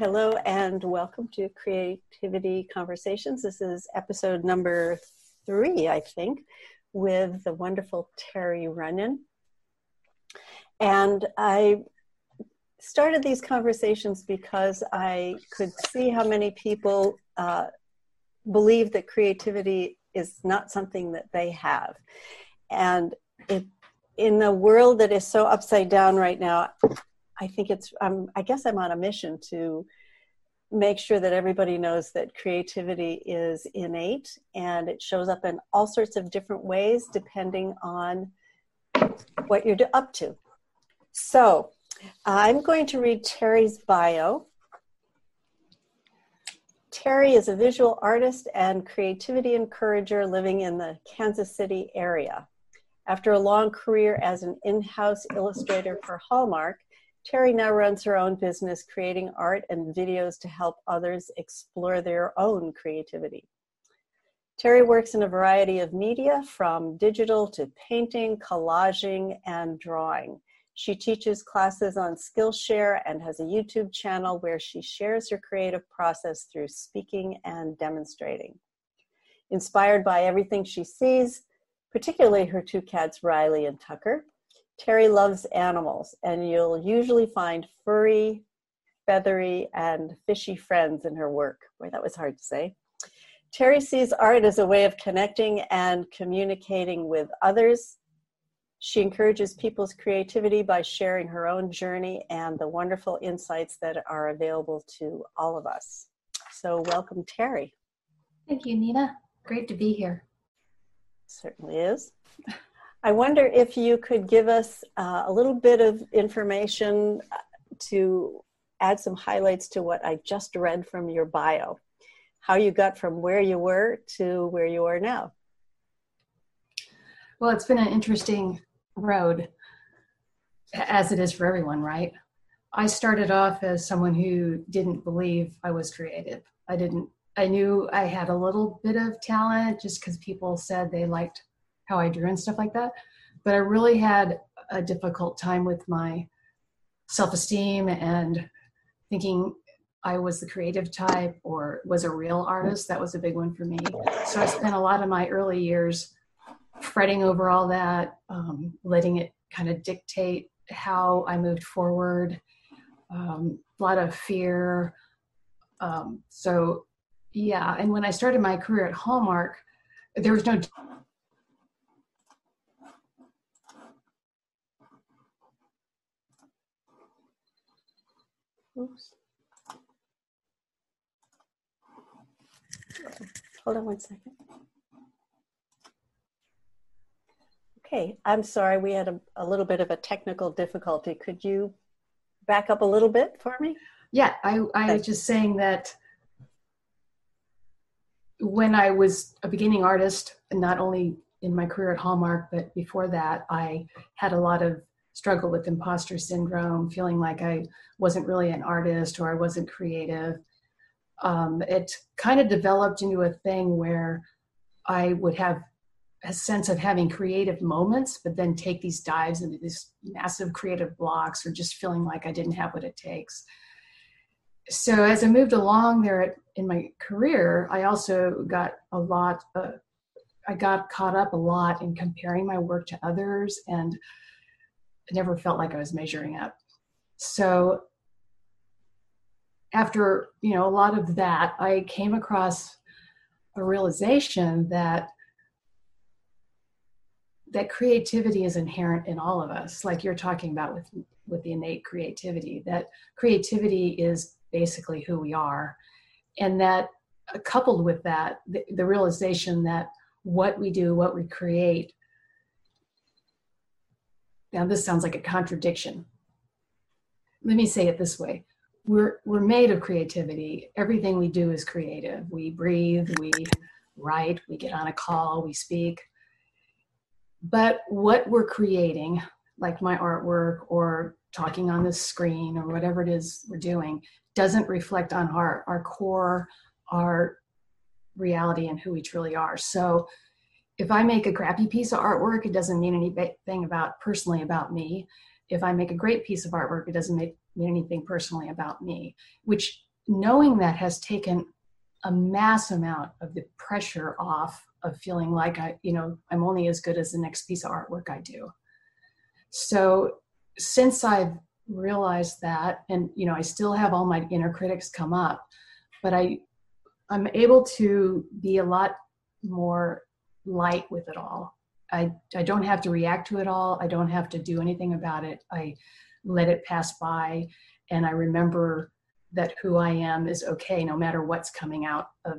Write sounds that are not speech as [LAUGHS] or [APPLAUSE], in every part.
Hello, and welcome to Creativity Conversations. This is episode number three, I think, with the wonderful Terry Runyan. And I started these conversations because I could see how many people uh, believe that creativity is not something that they have. And it, in a world that is so upside down right now, I think it's, um, I guess I'm on a mission to make sure that everybody knows that creativity is innate and it shows up in all sorts of different ways depending on what you're up to. So I'm going to read Terry's bio. Terry is a visual artist and creativity encourager living in the Kansas City area. After a long career as an in house illustrator for Hallmark, Terry now runs her own business creating art and videos to help others explore their own creativity. Terry works in a variety of media from digital to painting, collaging, and drawing. She teaches classes on Skillshare and has a YouTube channel where she shares her creative process through speaking and demonstrating. Inspired by everything she sees, particularly her two cats, Riley and Tucker, Terry loves animals, and you'll usually find furry, feathery, and fishy friends in her work. Boy, that was hard to say. Terry sees art as a way of connecting and communicating with others. She encourages people's creativity by sharing her own journey and the wonderful insights that are available to all of us. So, welcome, Terry. Thank you, Nina. Great to be here. Certainly is. [LAUGHS] I wonder if you could give us uh, a little bit of information uh, to add some highlights to what I just read from your bio. How you got from where you were to where you are now. Well, it's been an interesting road, as it is for everyone, right? I started off as someone who didn't believe I was creative. I didn't, I knew I had a little bit of talent just because people said they liked how I drew and stuff like that. But I really had a difficult time with my self esteem and thinking I was the creative type or was a real artist. That was a big one for me. So I spent a lot of my early years fretting over all that, um, letting it kind of dictate how I moved forward. Um, a lot of fear. Um, so, yeah. And when I started my career at Hallmark, there was no Oops. Hold on one second. Okay, I'm sorry, we had a, a little bit of a technical difficulty. Could you back up a little bit for me? Yeah, I, I was just saying that when I was a beginning artist, not only in my career at Hallmark, but before that, I had a lot of struggle with imposter syndrome, feeling like I wasn't really an artist or I wasn't creative. Um, it kind of developed into a thing where I would have a sense of having creative moments, but then take these dives into these massive creative blocks or just feeling like I didn't have what it takes. So as I moved along there in my career, I also got a lot. Uh, I got caught up a lot in comparing my work to others and never felt like I was measuring up. So after you know a lot of that, I came across a realization that that creativity is inherent in all of us like you're talking about with with the innate creativity that creativity is basically who we are and that uh, coupled with that the, the realization that what we do what we create now, this sounds like a contradiction. Let me say it this way we're, we're made of creativity. Everything we do is creative. We breathe, we write, we get on a call, we speak. But what we're creating, like my artwork or talking on the screen or whatever it is we're doing, doesn't reflect on our, our core, our reality, and who we truly are. So if I make a crappy piece of artwork, it doesn't mean anything about personally about me. If I make a great piece of artwork, it doesn't make, mean anything personally about me, which knowing that has taken a mass amount of the pressure off of feeling like I, you know, I'm only as good as the next piece of artwork I do. So since I've realized that, and you know, I still have all my inner critics come up, but I, I'm able to be a lot more light with it all. I, I don't have to react to it all. I don't have to do anything about it. I let it pass by and I remember that who I am is okay no matter what's coming out of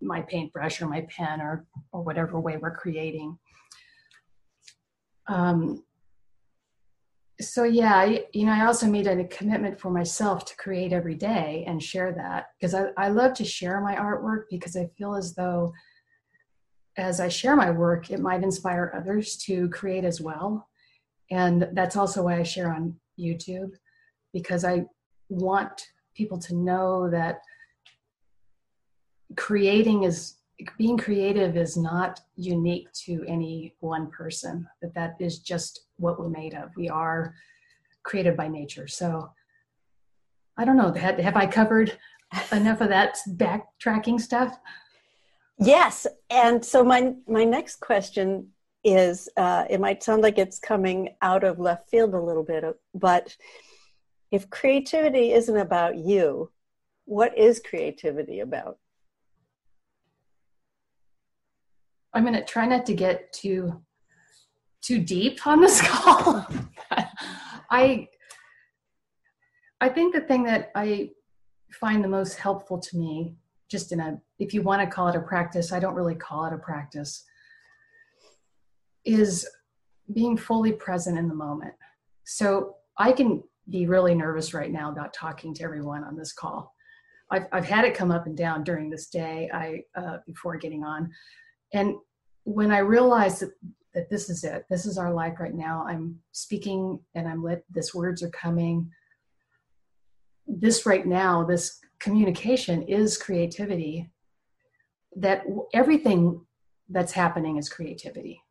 my paintbrush or my pen or or whatever way we're creating. Um, so yeah, I, you know, I also made a commitment for myself to create every day and share that because I, I love to share my artwork because I feel as though as I share my work, it might inspire others to create as well. And that's also why I share on YouTube because I want people to know that creating is being creative is not unique to any one person that that is just what we're made of. We are created by nature. So i don't know have, have i covered enough of that backtracking stuff yes and so my my next question is uh, it might sound like it's coming out of left field a little bit but if creativity isn't about you, what is creativity about? I'm going to try not to get too too deep on this [LAUGHS] call. I I think the thing that I find the most helpful to me, just in a if you want to call it a practice, I don't really call it a practice, is being fully present in the moment. So I can be really nervous right now about talking to everyone on this call. I've, I've had it come up and down during this day I uh, before getting on. And when I realized that, that this is it, this is our life right now, I'm speaking and I'm lit, this words are coming. This right now, this communication is creativity. That everything that's happening is creativity.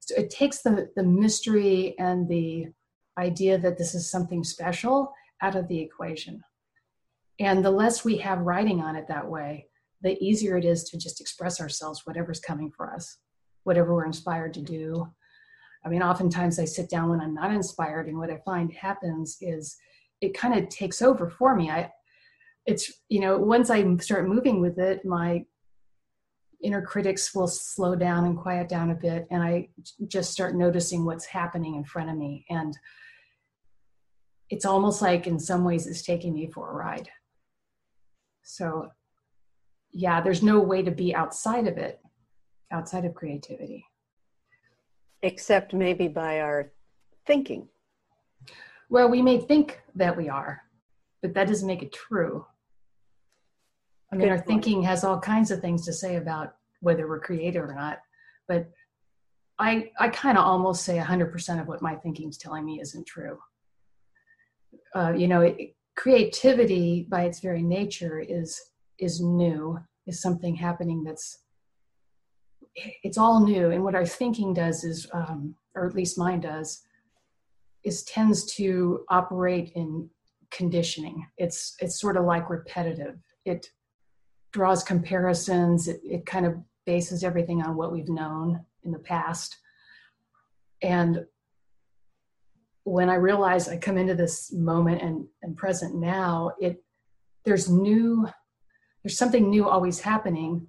So it takes the, the mystery and the idea that this is something special out of the equation. And the less we have writing on it that way, the easier it is to just express ourselves, whatever's coming for us, whatever we're inspired to do. I mean, oftentimes I sit down when I'm not inspired, and what I find happens is it kind of takes over for me. I, it's, you know, once I start moving with it, my inner critics will slow down and quiet down a bit, and I just start noticing what's happening in front of me. And it's almost like in some ways it's taking me for a ride. So, yeah, there's no way to be outside of it, outside of creativity. Except maybe by our thinking. Well, we may think that we are, but that doesn't make it true. I mean, Good our point. thinking has all kinds of things to say about whether we're creative or not. But I, I kind of almost say 100% of what my thinking's telling me isn't true uh, you know it, creativity by its very nature is is new is something happening that's it's all new and what our thinking does is um, or at least mine does is tends to operate in conditioning it's it's sort of like repetitive it draws comparisons it, it kind of bases everything on what we've known in the past and when I realize I come into this moment and, and present now, it there's new there's something new always happening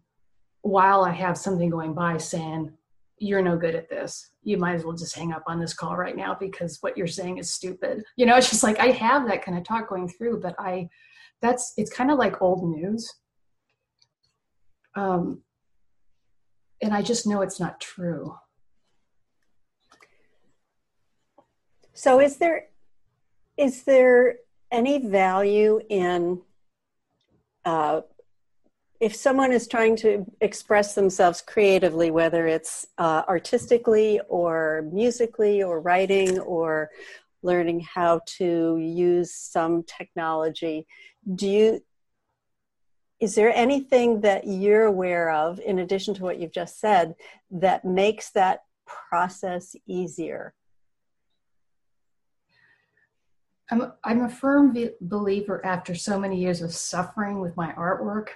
while I have something going by saying, You're no good at this. You might as well just hang up on this call right now because what you're saying is stupid. You know, it's just like I have that kind of talk going through, but I that's it's kind of like old news. Um and I just know it's not true. So is there is there any value in uh, if someone is trying to express themselves creatively, whether it's uh, artistically or musically or writing or learning how to use some technology, do you is there anything that you're aware of in addition to what you've just said that makes that process easier? I'm, I'm a firm believer after so many years of suffering with my artwork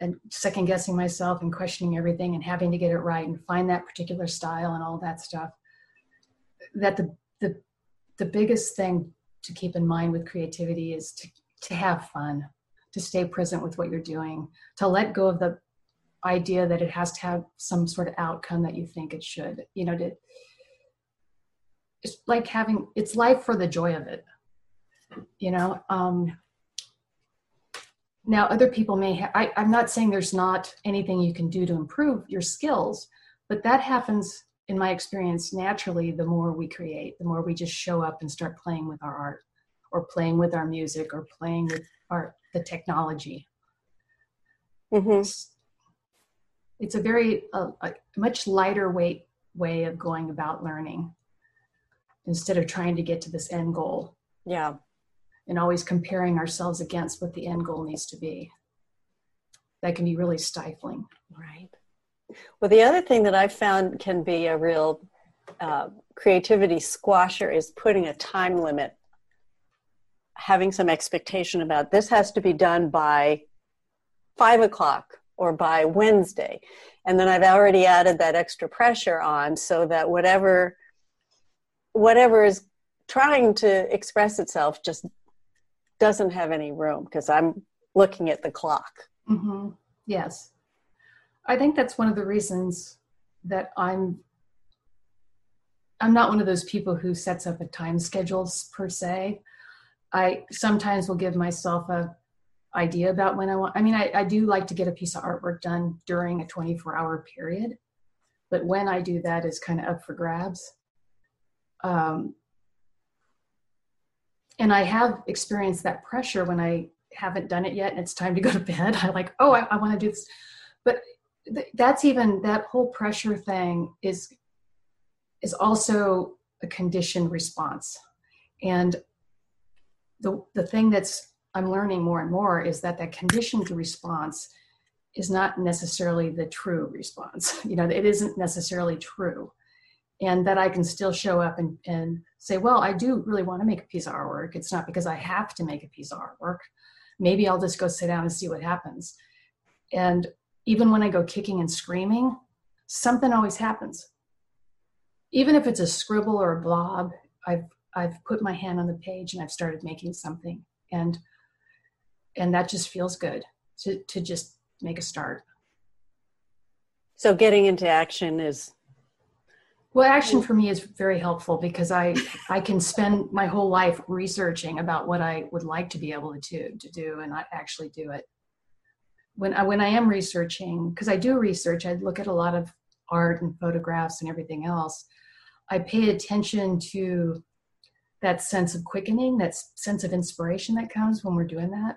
and second guessing myself and questioning everything and having to get it right and find that particular style and all that stuff that the the the biggest thing to keep in mind with creativity is to to have fun to stay present with what you're doing to let go of the idea that it has to have some sort of outcome that you think it should you know to it's like having it's life for the joy of it you know um now other people may have I, i'm not saying there's not anything you can do to improve your skills but that happens in my experience naturally the more we create the more we just show up and start playing with our art or playing with our music or playing with our the technology. Mm-hmm. it's, it's, a very uh, a much lighter weight way of going about learning instead of trying to get to this end goal. Yeah. And always comparing ourselves against what the end goal needs to be. That can be really stifling. Right. Well, the other thing that I've found can be a real uh, creativity squasher is putting a time limit, having some expectation about this has to be done by five o'clock or by Wednesday. And then I've already added that extra pressure on so that whatever whatever is trying to express itself just doesn't have any room because I'm looking at the clock. Mm-hmm. Yes. I think that's one of the reasons that I'm I'm not one of those people who sets up a time schedules per se. I sometimes will give myself a idea about when I want. I mean, I, I do like to get a piece of artwork done during a 24 hour period, but when I do that is kind of up for grabs. Um, and I have experienced that pressure when I haven't done it yet and it's time to go to bed. [LAUGHS] I'm like, oh, I, I want to do this. But that's even that whole pressure thing is is also a conditioned response and the the thing that's i'm learning more and more is that that conditioned response is not necessarily the true response. [LAUGHS] You know it isn't necessarily true. And that i can still show up and, and say well i do really want to make a piece of artwork. It's not because i have to make a piece of artwork. Maybe i'll just go sit down and see what happens. And even when I go kicking and screaming, something always happens. Even if it's a scribble or a blob, I've I've put my hand on the page and I've started making something, and and that just feels good to to just make a start. So getting into action is well action for me is very helpful because i i can spend my whole life researching about what i would like to be able to to do and i actually do it when I when I am researching, because I do research, I look at a lot of art and photographs and everything else. I pay attention to that sense of quickening, that sense of inspiration that comes when we're doing that.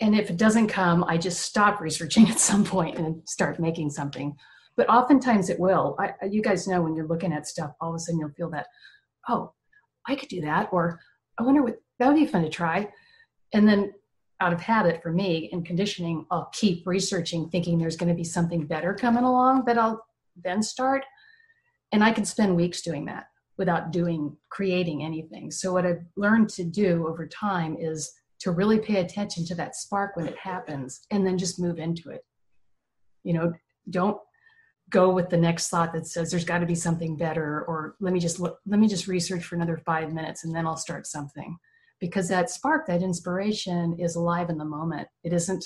And if it doesn't come, I just stop researching [LAUGHS] at some point and start making something. But oftentimes it will. I, you guys know when you're looking at stuff, all of a sudden you'll feel that, oh, I could do that, or I wonder what that would be fun to try. And then out of habit for me and conditioning, I'll keep researching, thinking there's going to be something better coming along that I'll then start. And I can spend weeks doing that without doing, creating anything. So, what I've learned to do over time is to really pay attention to that spark when it happens and then just move into it. You know, don't go with the next thought that says there's got to be something better or let me just look, let me just research for another 5 minutes and then I'll start something because that spark, that inspiration is alive in the moment. It isn't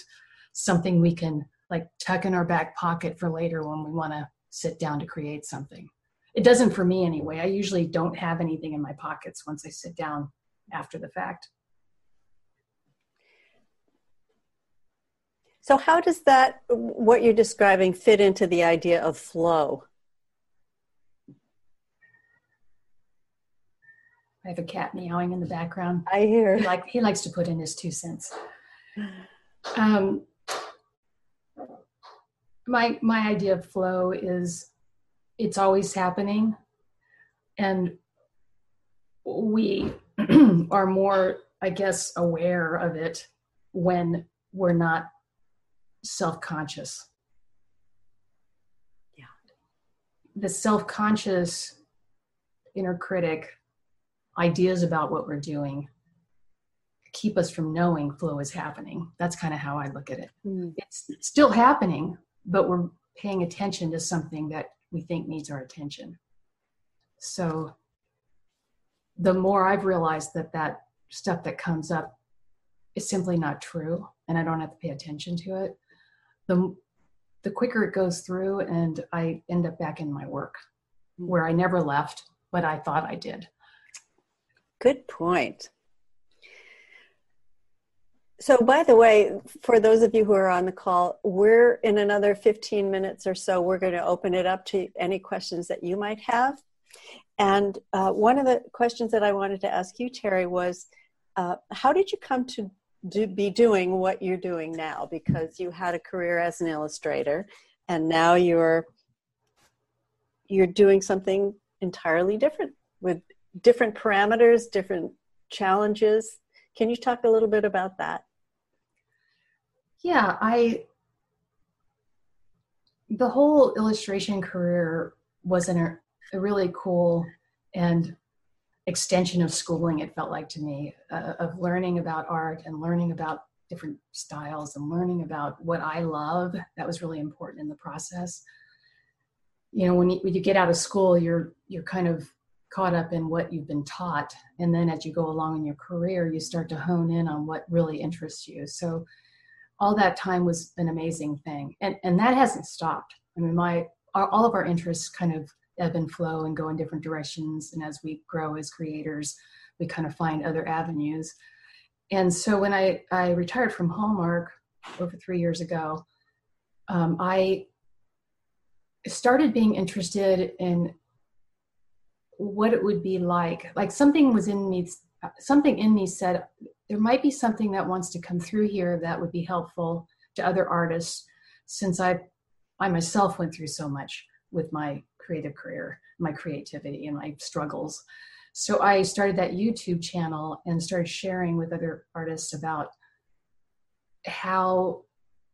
something we can like tuck in our back pocket for later when we want to sit down to create something. It doesn't for me anyway. I usually don't have anything in my pockets once I sit down after the fact. So, how does that, what you're describing, fit into the idea of flow? I have a cat meowing in the background. I hear. He like he likes to put in his two cents. Um, my my idea of flow is it's always happening, and we [CLEARS THROAT] are more, I guess, aware of it when we're not self-conscious. Yeah. The self-conscious inner critic ideas about what we're doing keep us from knowing flow is happening. That's kind of how I look at it. Mm. It's still happening, but we're paying attention to something that we think needs our attention. So the more I've realized that that stuff that comes up is simply not true and I don't have to pay attention to it, the the quicker it goes through and I end up back in my work where I never left, but I thought I did. Good point. So, by the way, for those of you who are on the call, we're in another 15 minutes or so, we're going to open it up to any questions that you might have. And uh, one of the questions that I wanted to ask you, Terry, was uh, how did you come to do, be doing what you're doing now? Because you had a career as an illustrator, and now you're you're doing something entirely different with different parameters, different challenges. Can you talk a little bit about that? Yeah, I the whole illustration career was an, a really cool and extension of schooling it felt like to me uh, of learning about art and learning about different styles and learning about what i love that was really important in the process you know when you, when you get out of school you're you're kind of caught up in what you've been taught and then as you go along in your career you start to hone in on what really interests you. So all that time was an amazing thing and and that hasn't stopped. I mean my our, all of our interests kind of ebb and flow and go in different directions and as we grow as creators we kind of find other avenues. And so when i i retired from hallmark over three years ago um, i started being interested in what it would be like. Like something was in me something in me said there might be something that wants to come through here that would be helpful to other artists since i i myself went through so much with my creative career my creativity and my struggles. So i started that youtube channel and started sharing with other artists about how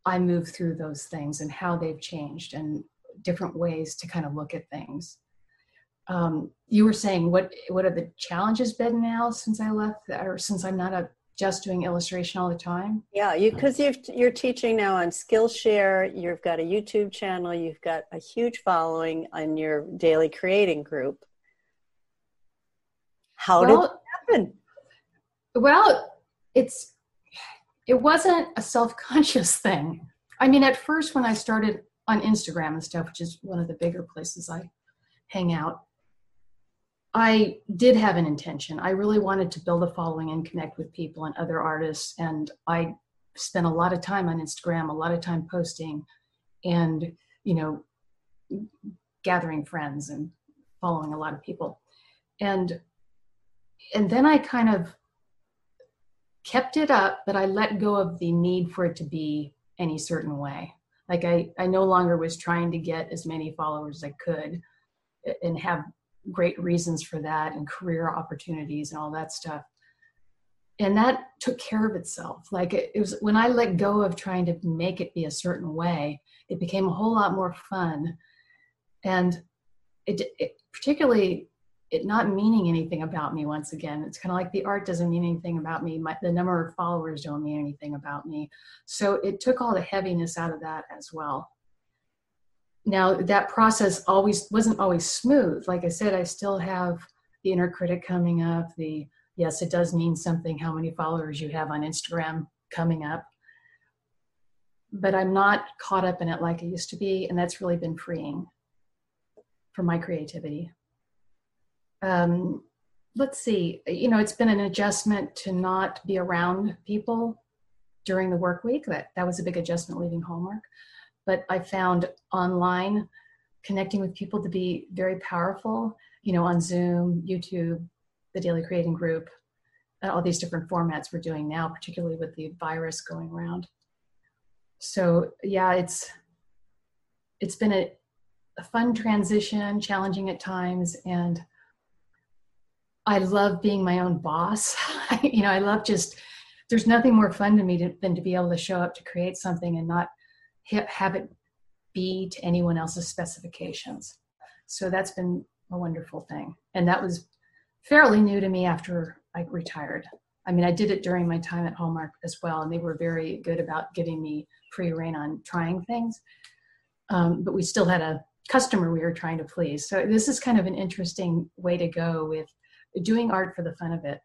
i move through those things and how they've changed and different ways to kind of look at things um, you were saying what what are the challenges been now since I left or since I'm not a just doing illustration all the time? Yeah, you because you you're teaching now on Skillshare. You've got a YouTube channel. You've got a huge following on your daily creating group. How well, did it happen? Well, it's it wasn't a self-conscious thing. I mean, at first when I started on Instagram and stuff, which is one of the bigger places I hang out, I did have an intention. I really wanted to build a following and connect with people and other artists. And I spent a lot of time on Instagram, a lot of time posting and, you know, gathering friends and following a lot of people. And and then I kind of kept it up, but I let go of the need for it to be any certain way. Like I, I no longer was trying to get as many followers as I could and have great reasons for that and career opportunities and all that stuff. And that took care of itself. Like it, it, was when i let go of trying to make it be a certain way it became a whole lot more fun. And it, it particularly it not meaning anything about me once again. It's kind of like the art doesn't mean anything about me. My, the number of followers don't mean anything about me. So it took all the heaviness out of that as well now that process always wasn't always smooth. Like i said i still have the inner critic coming up the yes it does mean something how many followers you have on instagram coming up. But i'm not caught up in it like i used to be and that's really been freeing for my creativity. Um, let's see you know it's been an adjustment to not be around people during the work week. That that was a big adjustment leaving hallmark but I found online connecting with people to be very powerful, you know, on Zoom, YouTube, the Daily Creating Group, uh, all these different formats we're doing now, particularly with the virus going around. So yeah, it's it's been a, a fun transition, challenging at times, and I love being my own boss. [LAUGHS] you know, I love just there's nothing more fun to me to, than to be able to show up to create something and not have it be to anyone else's specifications. So that's been a wonderful thing. And that was fairly new to me after I retired. I mean, I did it during my time at Hallmark as well, and they were very good about giving me free rein on trying things. Um, but we still had a customer we were trying to please. So this is kind of an interesting way to go with doing art for the fun of it.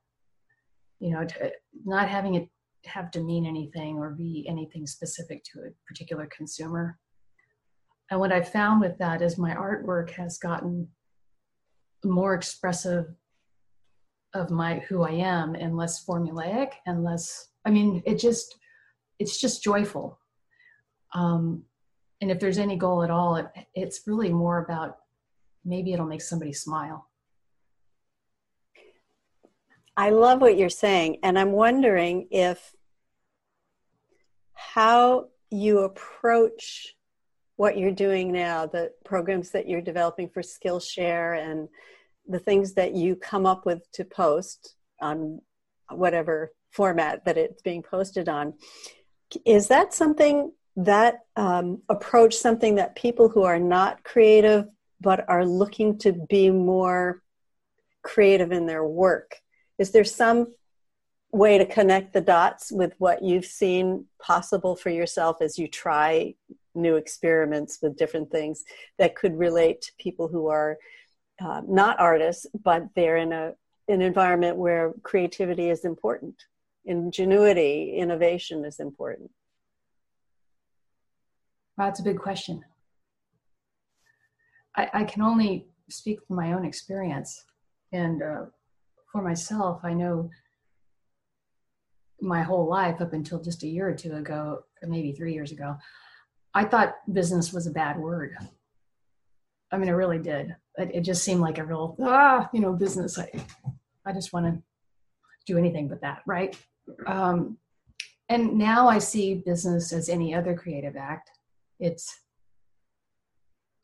You know, not having it have to mean anything or be anything specific to a particular consumer. And what I found with that is my artwork has gotten more expressive of my who I am and less formulaic and less I mean it just it's just joyful. Um, and if there's any goal at all, it, it's really more about maybe it'll make somebody smile. I love what you're saying, and I'm wondering if how you approach what you're doing now, the programs that you're developing for Skillshare and the things that you come up with to post on whatever format that it's being posted on. Is that something that um, approach something that people who are not creative but are looking to be more creative in their work? Is there some way to connect the dots with what you've seen possible for yourself as you try new experiments with different things that could relate to people who are uh, not artists, but they're in a an environment where creativity is important, ingenuity, innovation is important. that's a big question. I, I, can only speak from my own experience, and uh, for myself, I know my whole life up until just a year or two ago, or maybe three years ago, I thought business was a bad word. I mean, I really did. It, it just seemed like a real, ah, you know, business. I, I just want to do anything but that, right? Um, and now I see business as any other creative act. It's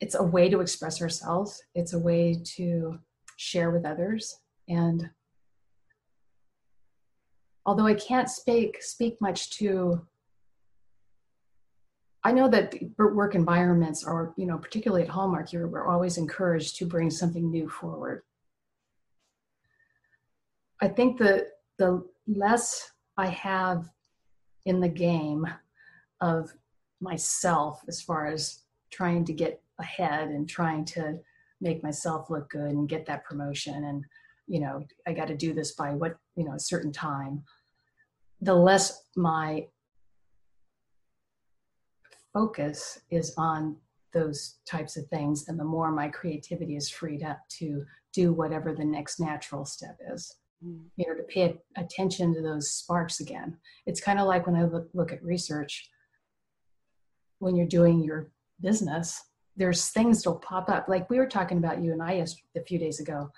it's a way to express ourselves. It's a way to share with others. And although I can't speak speak much to I know that work environments are, you know, particularly at Hallmark, you're we're always encouraged to bring something new forward. I think that the less I have in the game of myself as far as trying to get ahead and trying to make myself look good and get that promotion and you know i got to do this by what you know a certain time the less my focus is on those types of things and the more my creativity is freed up to do whatever the next natural step is. Mm. you know to pay attention to those sparks again. It's kind of like when i look, look at research when you're doing your business there's things that'll pop up. Like we were talking about you and i a few days ago.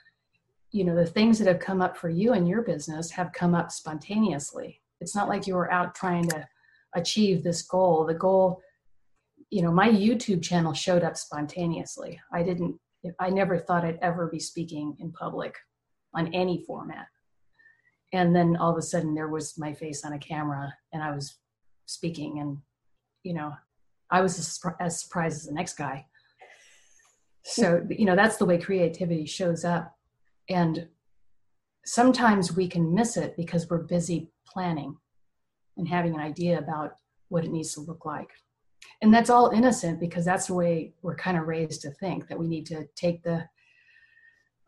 You know the things that have come up for you and your business have come up spontaneously it's not like you were out trying to achieve this goal. The goal you know my youtube channel showed up spontaneously. I didn't i never thought i'd ever be speaking in public on any format. And then all of a sudden there was my face on a camera and i was speaking and you know i was as, surprised as the next guy. So you know that's the way creativity shows up. And sometimes we can miss it because we're busy planning and having an idea about what it needs to look like. And that's all innocent because that's the way we're kind of raised to think that we need to take the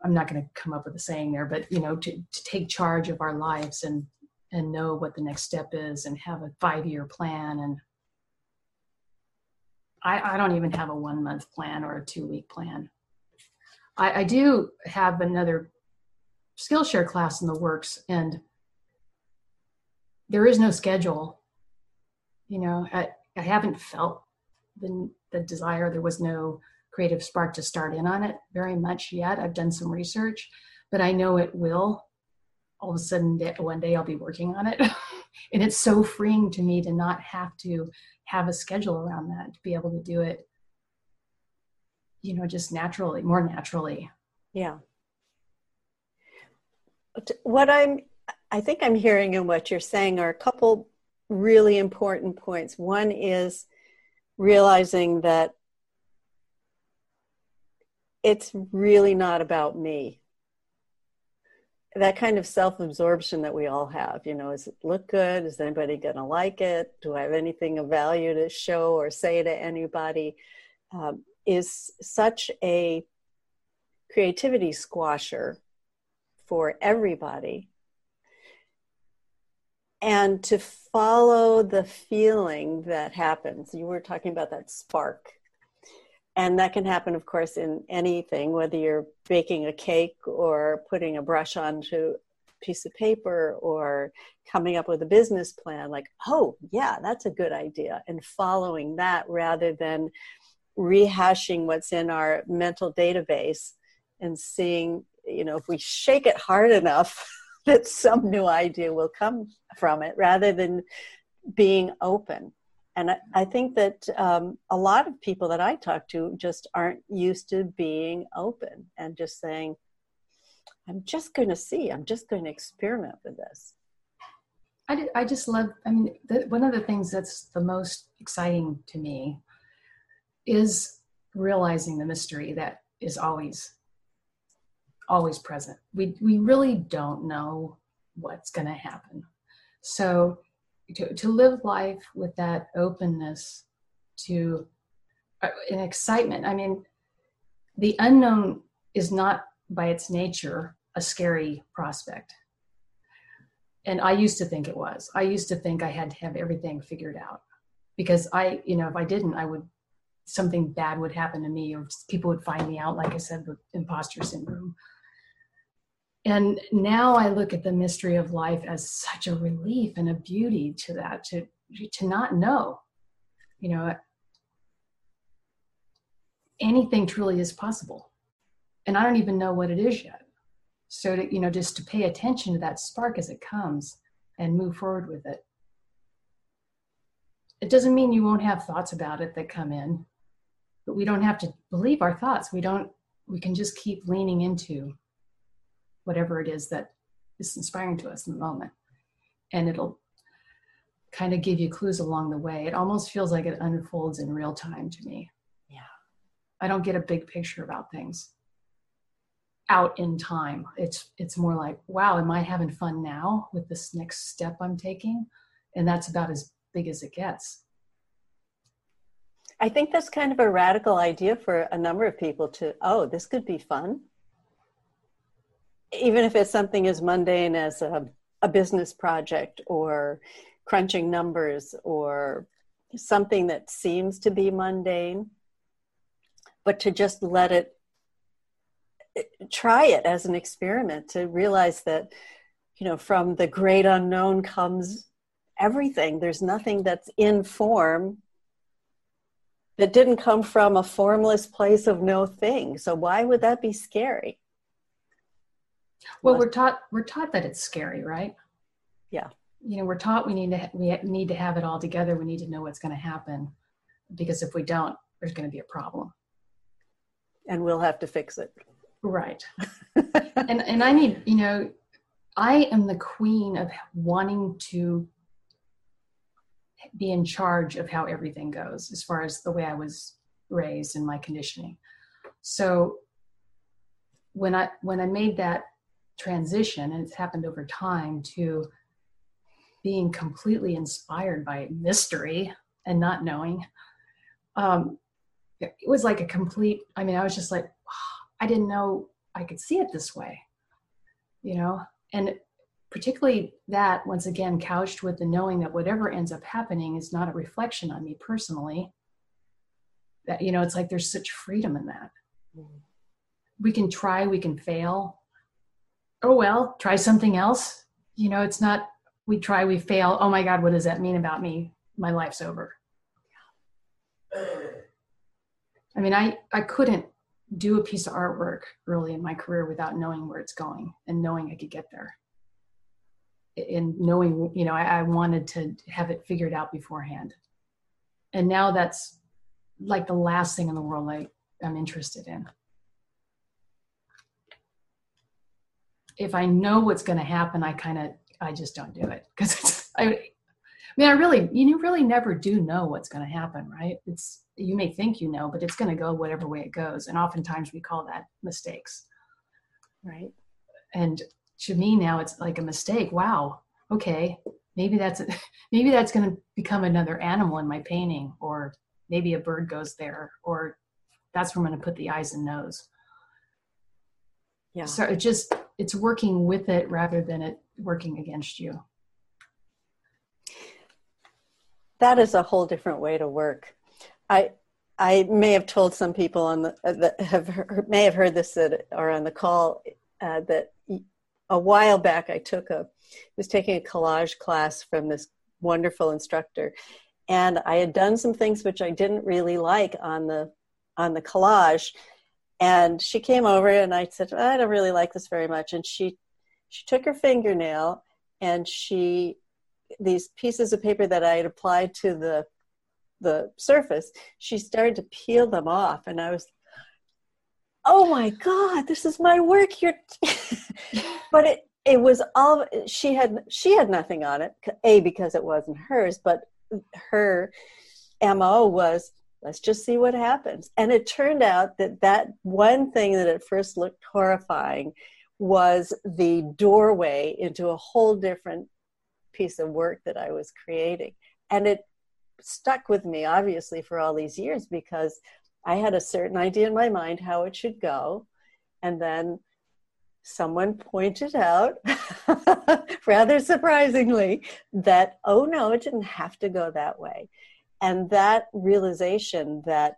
i'm not going to come up with a saying there but you know to, to take charge of our lives and and know what the next step is and have a five year plan and I, I don't even have a one month plan or a two week plan. I, I do have another skillshare class in the works and there is no schedule you know I, I haven't felt the, the desire. There was no creative spark to start in on it very much yet. I've done some research, but I know it will. All of a sudden, one day I'll be working on it. [LAUGHS] and it's so freeing to me to not have to have a schedule around that, to be able to do it, you know, just naturally, more naturally. Yeah. What I'm, I think I'm hearing in what you're saying are a couple really important points. One is realizing that it's really not about me. that kind of self-absorption that we all have you know does it look good is anybody going to like it do i have anything of value to show or say to anybody um, is such a creativity squasher for everybody and to follow the feeling that happens. You were talking about that spark. And that can happen of course in anything whether you're baking a cake or putting a brush onto a piece of paper or coming up with a business plan like oh yeah that's a good idea and following that rather than rehashing what's in our mental database and seeing you know if we shake it hard enough that some new idea will come from it rather than being open and I, I think that um, a lot of people that I talk to just aren't used to being open and just saying, I'm just going to see, I'm just going to experiment with this. I, I just love, I mean, the, one of the things that's the most exciting to me is realizing the mystery that is always always present we we really don't know what's going to happen so to, to live life with that openness to uh, an excitement. I mean, the unknown is not by its nature a scary prospect. And I used to think it was. I used to think I had to have everything figured out because I, you know, if I didn't, I would, something bad would happen to me or people would find me out, like I said, with imposter syndrome and now i look at the mystery of life as such a relief and a beauty to that to to not know you know anything truly is possible. And i don't even know what it is yet. So to you know just to pay attention to that spark as it comes and move forward with it. It doesn't mean you won't have thoughts about it that come in but we don't have to believe our thoughts. We don't we can just keep leaning into whatever it is that is inspiring to us in the moment. And it'll kind of give you clues along the way. It almost feels like it unfolds in real time to me. Yeah. I don't get a big picture about things out in time. It's it's more like, wow, am I having fun now with this next step I'm taking? And that's about as big as it gets. I think that's kind of a radical idea for a number of people to, oh, this could be fun even if it's something as mundane as a, a business project or crunching numbers or something that seems to be mundane, but to just let it try it as an experiment to realize that you know from the great unknown comes everything. There's nothing that's in form that didn't come from a formless place of no thing. So why would that be scary well, we're taught we're taught that it's scary, right? Yeah. You know, we're taught we need to we need to have it all together. We need to know what's going to happen, because if we don't, there's going to be a problem, and we'll have to fix it. Right. [LAUGHS] and and I need you know, I am the queen of wanting to be in charge of how everything goes, as far as the way I was raised and my conditioning. So when I when I made that transition, and it's happened over time, to being completely inspired by mystery and not knowing. Um, it was like a complete, I mean, I was just like, I didn't know I could see it this way, you know? And particularly that, once again, couched with the knowing that whatever ends up happening is not a reflection on me personally. That, you know, it's like there's such freedom in that. Mm-hmm. We can try, we can fail, oh well try something else. You know it's not we try we fail. Oh my god what does that mean about me? My life's over. I mean i i couldn't do a piece of artwork early in my career without knowing where it's going and knowing i could get there. And knowing you know I, I wanted to have it figured out beforehand. And now that's like the last thing in the world I, i'm interested in if I know what's going to happen, I kind of I just don't do it because I, I mean I really you really never do know what's going to happen, right? It's you may think you know, but it's going to go whatever way it goes, and oftentimes we call that mistakes, right? And to me now it's like a mistake. Wow. Okay. Maybe that's [LAUGHS] maybe that's going to become another animal in my painting, or maybe a bird goes there, or that's where I'm going to put the eyes and nose. Yeah. So it just it's working with it rather than it working against you. That is a whole different way to work. I I may have told some people on the uh, that have heard, may have heard this that are on the call uh, that a while back I took a was taking a collage class from this wonderful instructor, and I had done some things which I didn't really like on the on the collage, and she came over and I said I don't really like this very much, and she she took her fingernail and she these pieces of paper that I had applied to the the surface, she started to peel them off, and I was, oh my god, this is my work. You're, [LAUGHS] but it it was all she had. She had nothing on it. A because it wasn't hers, but her mo was let's just see what happens. And it turned out that that one thing that at first looked horrifying was the doorway into a whole different piece of work that I was creating. And it stuck with me obviously for all these years because I had a certain idea in my mind how it should go. And then someone pointed out, [LAUGHS] rather surprisingly, that, oh no, it didn't have to go that way. And that realization that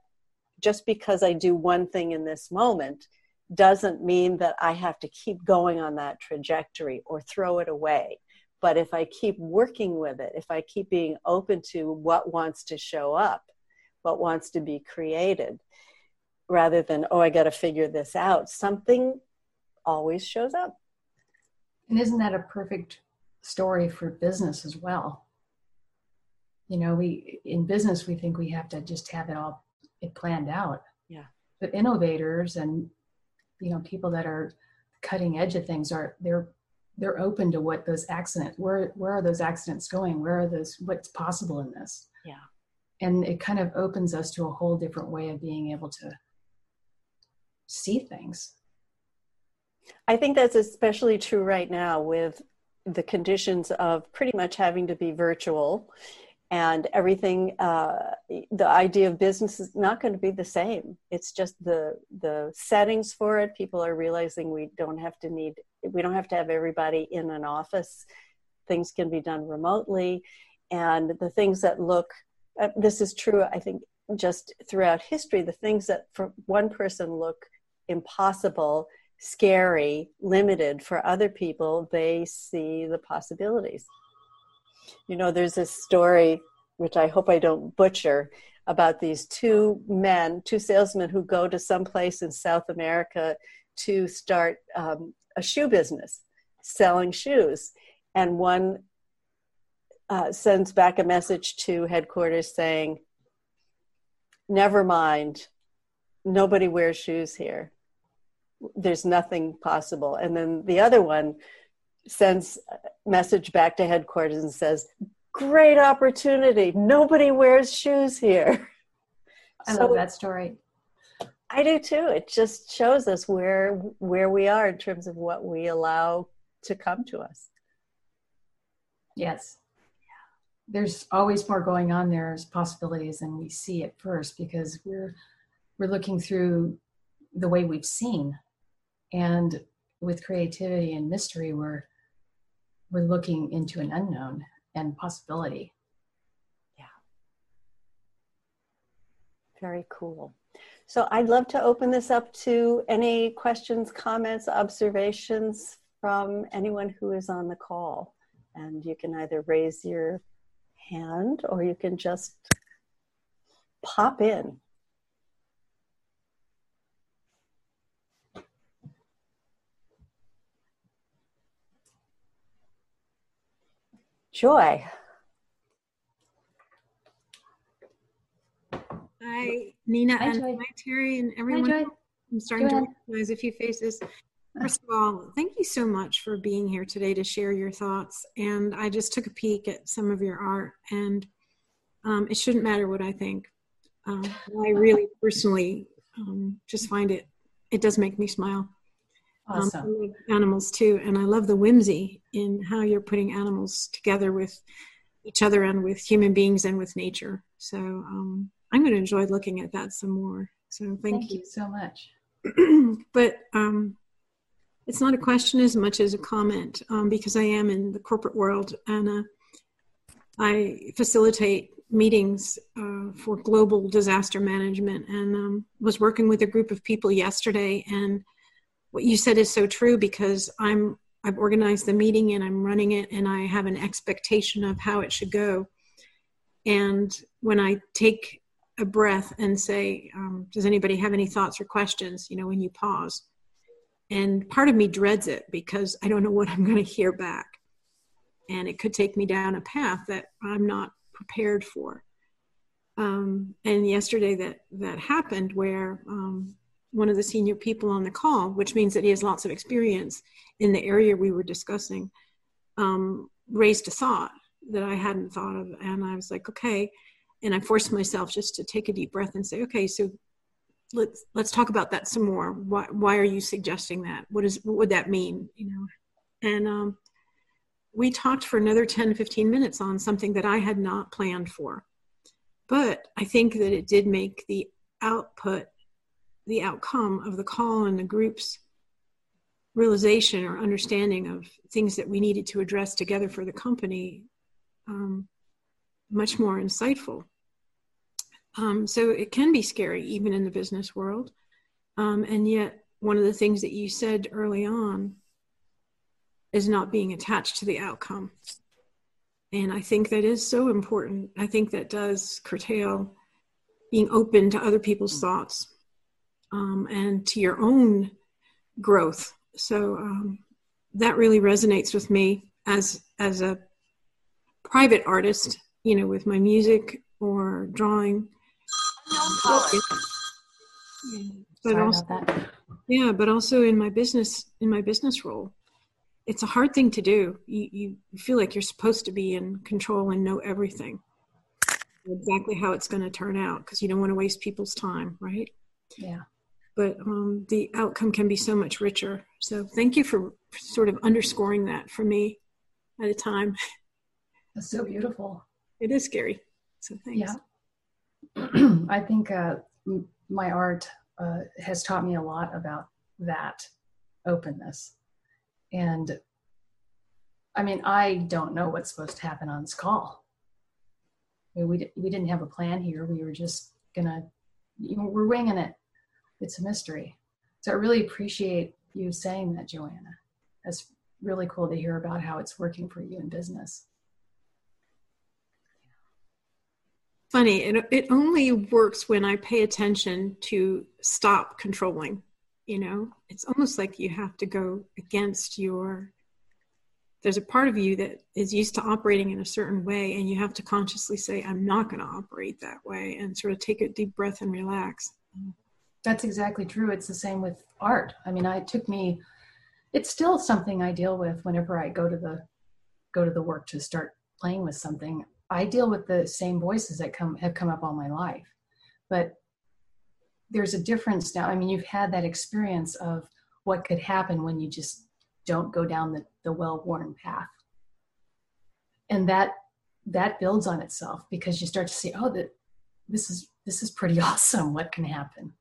just because I do one thing in this moment doesn't mean that I have to keep going on that trajectory or throw it away. But if I keep working with it, if I keep being open to what wants to show up, what wants to be created, rather than, oh, I got to figure this out, something always shows up. And isn't that a perfect story for business as well? You know, we in business we think we have to just have it all it planned out. Yeah. But innovators and you know people that are cutting edge of things are they're they're open to what those accidents where where are those accidents going where are those what's possible in this yeah and it kind of opens us to a whole different way of being able to see things i think that's especially true right now with the conditions of pretty much having to be virtual and everything uh, the idea of business is not going to be the same. It's just the the settings for it. People are realizing we don't have to need we don't have to have everybody in an office. Things can be done remotely. And the things that look uh, this is true i think just throughout history the things that for one person look impossible scary limited for other people they see the possibilities you know, there's this story, which I hope I don't butcher, about these two men, two salesmen who go to some place in South America to start um, a shoe business, selling shoes. And one uh, sends back a message to headquarters saying, Never mind, nobody wears shoes here. There's nothing possible. And then the other one sends message back to headquarters and says, Great opportunity. Nobody wears shoes here. I so love that story. I do too. It just shows us where where we are in terms of what we allow to come to us. Yes. There's always more going on there as possibilities than we see at first because we're we're looking through the way we've seen. And with creativity and mystery, we're we're looking into an unknown and possibility. Yeah. Very cool. So I'd love to open this up to any questions, comments, observations from anyone who is on the call. And you can either raise your hand or you can just pop in. Joy. Hi, Nina hi, and hi, Terry and everyone. Hi, I'm starting to recognize a few faces. First of all, thank you so much for being here today to share your thoughts. And I just took a peek at some of your art, and um, it shouldn't matter what I think. Um, I really personally um, just find it, it does make me smile. Um, awesome. Um, animals too, and I love the whimsy in how you're putting animals together with each other and with human beings and with nature. So um, I'm going to enjoy looking at that some more. So thank, thank you. you so much. [CLEARS THROAT] but um, it's not a question as much as a comment um, because I am in the corporate world and uh, I facilitate meetings uh, for global disaster management and um, was working with a group of people yesterday and what you said is so true because i'm i've organized the meeting and i'm running it and i have an expectation of how it should go. And when i take a breath and say um, does anybody have any thoughts or questions? You know when you pause. And part of me dreads it because i don't know what i'm going to hear back. And it could take me down a path that i'm not prepared for. Um, and yesterday that that happened where um, one of the senior people on the call, which means that he has lots of experience in the area we were discussing, um, raised a thought that I hadn't thought of, and I was like, okay. And I forced myself just to take a deep breath and say, okay, so let's let's talk about that some more. Why why are you suggesting that? What is what would that mean? You know, and um, we talked for another 10 15 minutes on something that i had not planned for but i think that it did make the output the outcome of the call and the group's realization or understanding of things that we needed to address together for the company um, much more insightful um, so it can be scary even in the business world um, and yet one of the things that you said early on is not being attached to the outcome. And I think that is so important. I think that does curtail being open to other people's thoughts um, and to your own growth. So um, that really resonates with me as as a private artist, you know, with my music or drawing. But also, yeah, but also in my business in my business role it's a hard thing to do. You, you feel like you're supposed to be in control and know everything, exactly how it's going to turn out, because you don't want to waste people's time, right? Yeah. But um, the outcome can be so much richer. So thank you for sort of underscoring that for me at a time. [LAUGHS] That's so beautiful. It is scary. So thanks. Yeah. [CLEARS THROAT] I think uh, my art uh, has taught me a lot about that openness and I mean, I don't know what's supposed to happen on this call. I mean, we, we didn't have a plan here. We were just gonna, you know, we're winging it. It's a mystery. So I really appreciate you saying that, Joanna. That's really cool to hear about how it's working for you in business. Funny, it, it only works when I pay attention to stop controlling you know it's almost like you have to go against your there's a part of you that is used to operating in a certain way and you have to consciously say i'm not going to operate that way and sort of take a deep breath and relax that's exactly true it's the same with art i mean it took me it's still something i deal with whenever i go to the go to the work to start playing with something i deal with the same voices that come have come up all my life but there's a difference now. I mean, you've had that experience of what could happen when you just don't go down the, the well-worn path. And that that builds on itself because you start to see, oh, that this is this is pretty [LAUGHS] awesome. What can happen?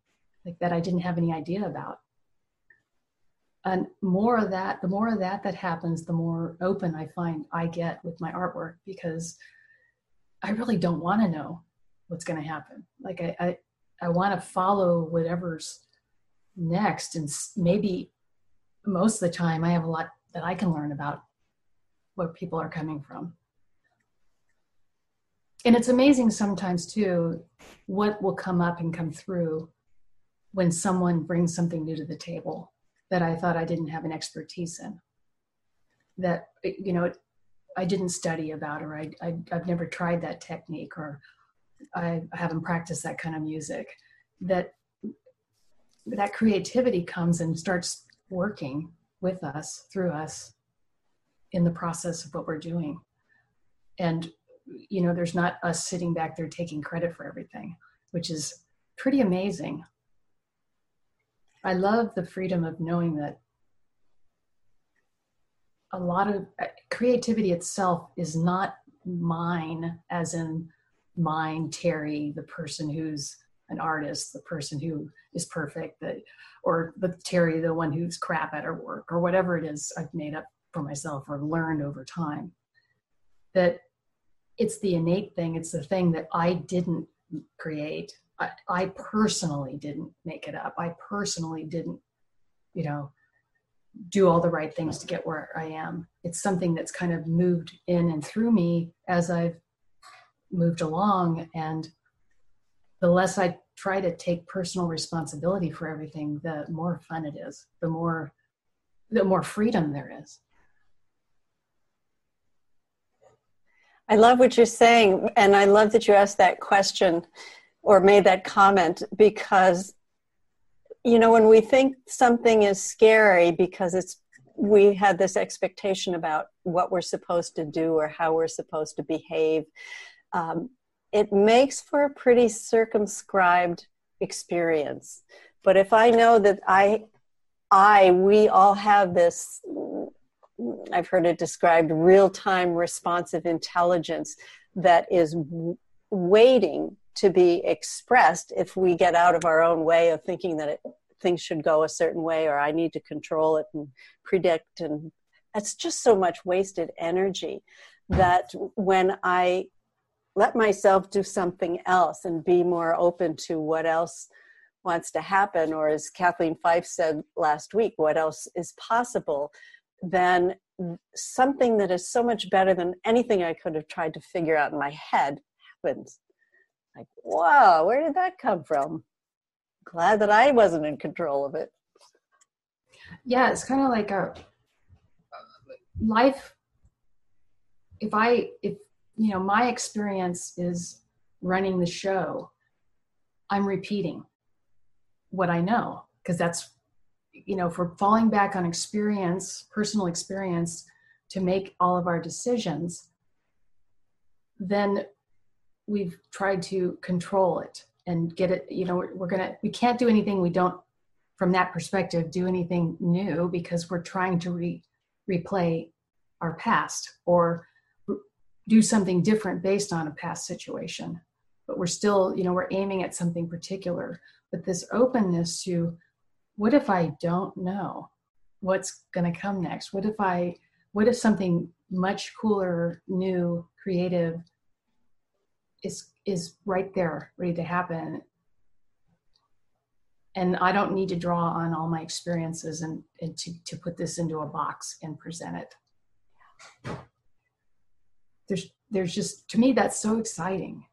Like that I didn't have any idea about. And more of that, the more of that that happens, the more open I find I get with my artwork because I really don't want to know what's going to happen. Like I, I I want to follow whatever's next. And maybe most of the time, I have a lot that I can learn about where people are coming from. And it's amazing sometimes, too, what will come up and come through when someone brings something new to the table that I thought I didn't have an expertise in. That, you know, I didn't study about, or I, I, I've never tried that technique, or I haven't practiced that kind of music, that that creativity comes and starts working with us through us in the process of what we're doing. And you know there's not us sitting back there taking credit for everything which is pretty amazing i love the freedom of knowing that a lot of uh, creativity itself is not mine, as in mine, Terry, the person who's an artist, the person who is perfect, that, or the Terry, the one who's crap at her work, or whatever it is I've made up for myself or learned over time. That it's the innate thing, it's the thing that I didn't create. I, personally didn't make it up. I personally didn't, you know, do all the right things to get where I am. It's something that's kind of moved in and through me as I've moved along. And the less I try to take personal responsibility for everything, the more fun it is, the more the more freedom there is. I love what you're saying, and I love that you asked that question or made that comment because you know when we think something is scary because it's we had this expectation about what we're supposed to do or how we're supposed to behave um, it makes for a pretty circumscribed experience. But if i know that i i we all have this i've heard it described real-time responsive intelligence that is w- waiting to be expressed if we get out of our own way of thinking that it, things should go a certain way or I need to control it and predict. And it's just so much wasted energy that when I let myself do something else and be more open to what else wants to happen, or as Kathleen Fife said last week, what else is possible, then something that is so much better than anything I could have tried to figure out in my head happens like, wow, where did that come from? Glad that I wasn't in control of it. Yeah, it's kind of like a uh, life. If I, if, you know, my experience is running the show, I'm repeating what I know because that's, you know, we're falling back on experience, personal experience to make all of our decisions, then we've tried to control it and get it you know we're, we're gonna we can't do anything we don't from that perspective do anything new because we're trying to re, replay our past or do something different based on a past situation. But we're still you know we're aiming at something particular. But this openness to what if i don't know what's going to come next? What if i what if something much cooler new creative is is right there ready to happen. And i don't need to draw on all my experiences and, and to, to put this into a box and present it. There's there's just to me that's so exciting.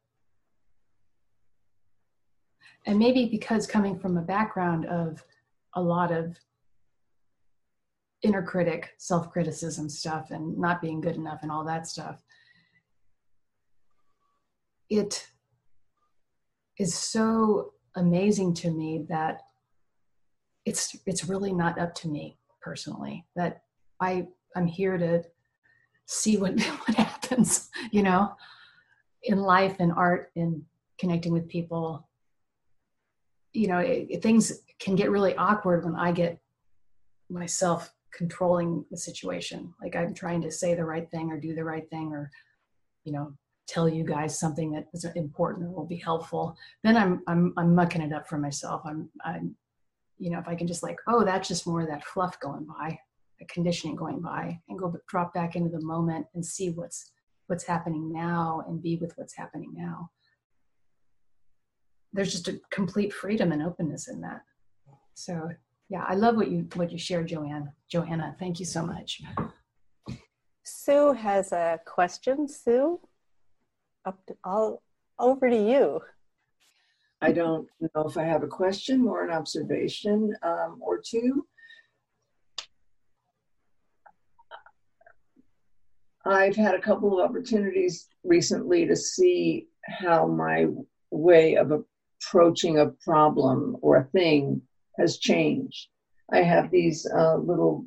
And maybe because coming from a background of a lot of inner critic self-criticism stuff and not being good enough and all that stuff it is so amazing to me that it's it's really not up to me personally that i i'm here to see what [LAUGHS] what happens you know in life and art and connecting with people. You know it, things can get really awkward when i get myself controlling the situation. Like i'm trying to say the right thing or do the right thing or you know tell you guys something that is important or will be helpful then i'm i'm i'm mucking it up for myself. I'm i'm you know if i can just like oh that's just more of that fluff going by a conditioning going by and go drop back into the moment and see what's what's happening now and be with what's happening now. There's just a complete freedom and openness in that. So yeah i love what you what you shared joanne joanna thank you so much. Sue has a question. Sue up to all over to you. I don't know if I have a question or an observation um, or two. I've had a couple of opportunities recently to see how my way of approaching a problem or a thing has changed. I have these uh, little,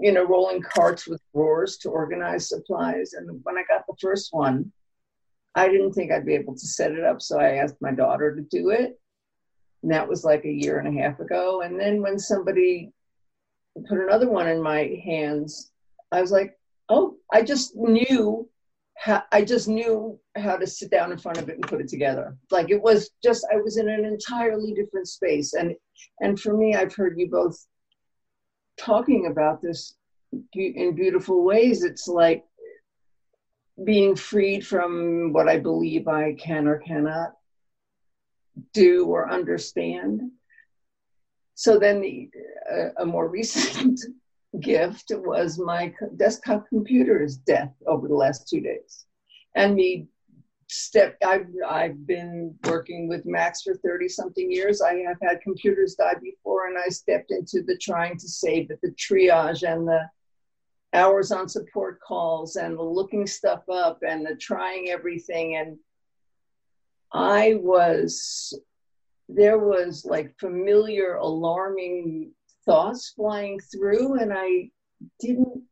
you know, rolling carts with drawers to organize supplies. And when I got the first one, I didn't think I'd be able to set it up, so I asked my daughter to do it. And that was like a year and a half ago. And then when somebody put another one in my hands, I was like, oh, I just knew how, I just knew how to sit down in front of it and put it together. Like it was just I was in an entirely different space. And and for me, I've heard you both talking about this in beautiful ways. It's like being freed from what I believe I can or cannot do or understand. So then the uh, a more recent [LAUGHS] gift was my desktop computer's death over the last two days. And me step I've I've been working with Macs for 30 something years. I have had computers die before and I stepped into the trying to save it, the triage and the hours on support calls and the looking stuff up and the trying everything and I was there was like familiar alarming thoughts flying through, and I didn't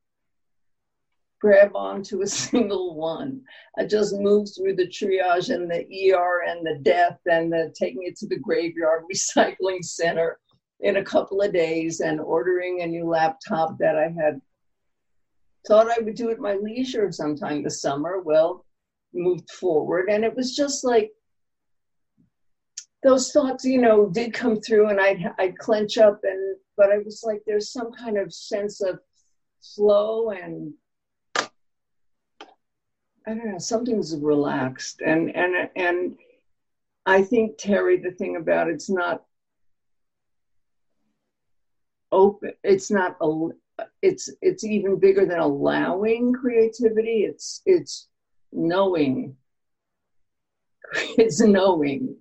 grab onto a [LAUGHS] single one. I just moved through the triage and the ER and the death and the taking it to the graveyard [LAUGHS] recycling center in a couple of days and ordering a new laptop that I had thought I would do at my leisure sometime this summer. Well, moved forward. And it was just like those thoughts, you know, did come through and I'd, I'd clench up and but I was like, there's some kind of sense of flow and I don't know, something's relaxed. And and and I think Terry, the thing about it's not open. It's not a. It's it's even bigger than allowing creativity. It's it's knowing. [LAUGHS] It's knowing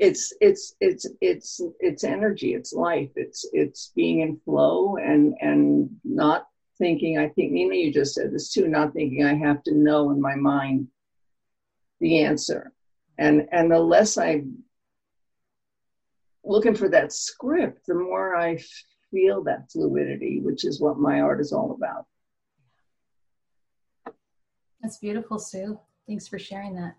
it's it's it's it's it's energy it's life it's it's being in flow and and not thinking i think nina you just said this too not thinking i have to know in my mind the answer and and the less i'm looking for that script the more i feel that fluidity which is what my art is all about that's beautiful sue thanks for sharing that